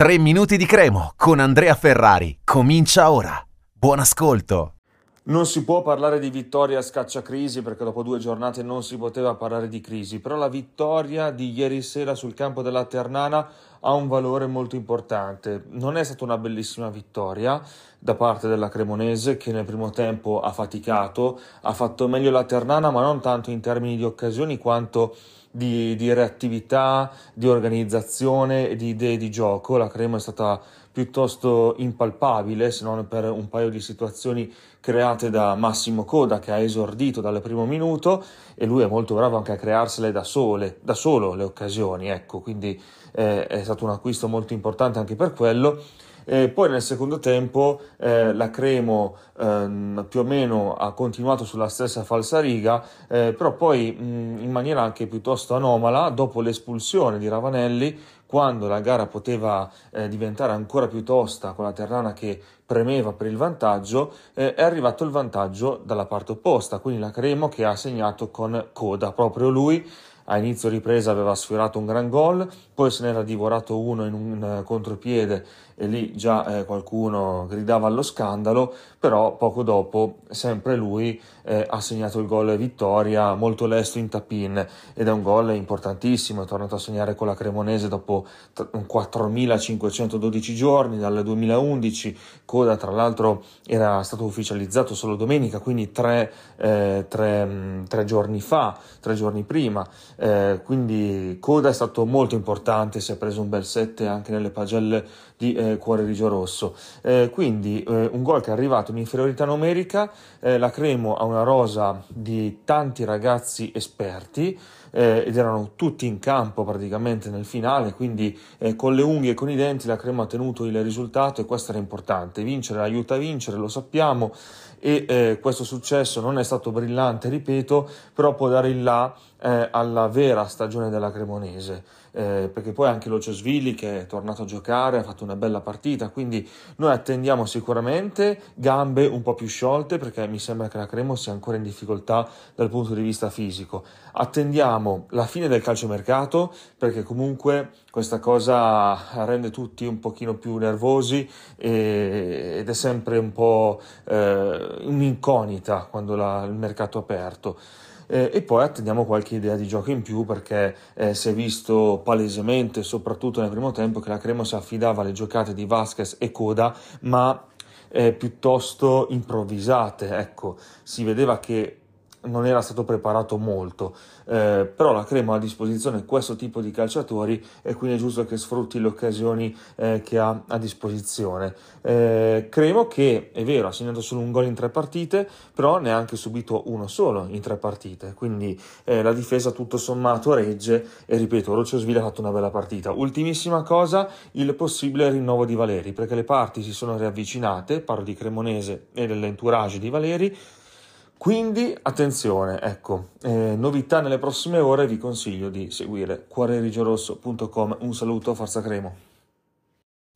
3 minuti di cremo con Andrea Ferrari. Comincia ora. Buon ascolto. Non si può parlare di vittoria scacciacrisi perché dopo due giornate non si poteva parlare di crisi, però la vittoria di ieri sera sul campo della Ternana ha un valore molto importante. Non è stata una bellissima vittoria da parte della Cremonese che nel primo tempo ha faticato, ha fatto meglio la Ternana ma non tanto in termini di occasioni quanto di, di reattività, di organizzazione e di idee di gioco. La Crema è stata piuttosto impalpabile, se non per un paio di situazioni create da Massimo Coda che ha esordito dal primo minuto e lui è molto bravo anche a crearsele da sole, da solo le occasioni, ecco, quindi eh, è stato un acquisto molto importante anche per quello. Eh, poi nel secondo tempo eh, la Cremo ehm, più o meno ha continuato sulla stessa falsariga, eh, però poi mh, in maniera anche piuttosto anomala, dopo l'espulsione di Ravanelli, quando la gara poteva eh, diventare ancora più tosta con la Terrana che premeva per il vantaggio, eh, è arrivato il vantaggio dalla parte opposta, quindi la Cremo che ha segnato con coda, proprio lui a inizio ripresa aveva sfiorato un gran gol, poi se n'era divorato uno in un uh, contropiede e lì già eh, qualcuno gridava allo scandalo, però poco dopo sempre lui eh, ha segnato il gol vittoria molto lesto in tapin ed è un gol importantissimo, è tornato a segnare con la Cremonese dopo 4512 giorni dal 2011, Coda tra l'altro era stato ufficializzato solo domenica, quindi tre, eh, tre, mm, tre giorni fa, tre giorni prima, eh, quindi Coda è stato molto importante, si è preso un bel 7 anche nelle pagelle di eh, Cuore Rigio Rosso. Eh, quindi eh, un gol che è arrivato in inferiorità numerica, eh, la Cremo ha una rosa di tanti ragazzi esperti ed erano tutti in campo praticamente nel finale, quindi con le unghie e con i denti la Cremo ha tenuto il risultato e questo era importante. Vincere aiuta a vincere, lo sappiamo e eh, questo successo non è stato brillante, ripeto, però può dare il là eh, alla vera stagione della Cremonese, eh, perché poi anche Lociosvili che è tornato a giocare ha fatto una bella partita, quindi noi attendiamo sicuramente gambe un po' più sciolte perché mi sembra che la Cremo sia ancora in difficoltà dal punto di vista fisico. Attendiamo la fine del calciomercato perché comunque questa cosa rende tutti un pochino più nervosi e, ed è sempre un po' eh, un'incognita quando la, il mercato è aperto. Eh, e poi attendiamo qualche idea di gioco in più perché eh, si è visto palesemente, soprattutto nel primo tempo, che la Cremo si affidava alle giocate di Vasquez e Coda, ma eh, piuttosto improvvisate. Ecco, si vedeva che non era stato preparato molto, eh, però la Crema ha a disposizione questo tipo di calciatori e quindi è giusto che sfrutti le occasioni eh, che ha a disposizione. Eh, Cremo che è vero ha segnato solo un gol in tre partite, però ne ha anche subito uno solo in tre partite, quindi eh, la difesa tutto sommato regge e ripeto, Rocciosville ha fatto una bella partita. Ultimissima cosa, il possibile rinnovo di Valeri, perché le parti si sono riavvicinate, parlo di Cremonese e dell'entourage di Valeri, quindi attenzione, ecco, eh, novità nelle prossime ore, vi consiglio di seguire cuorerigiorosso.com. Un saluto, forza Cremo.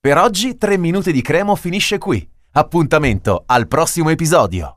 Per oggi 3 minuti di Cremo finisce qui. Appuntamento al prossimo episodio.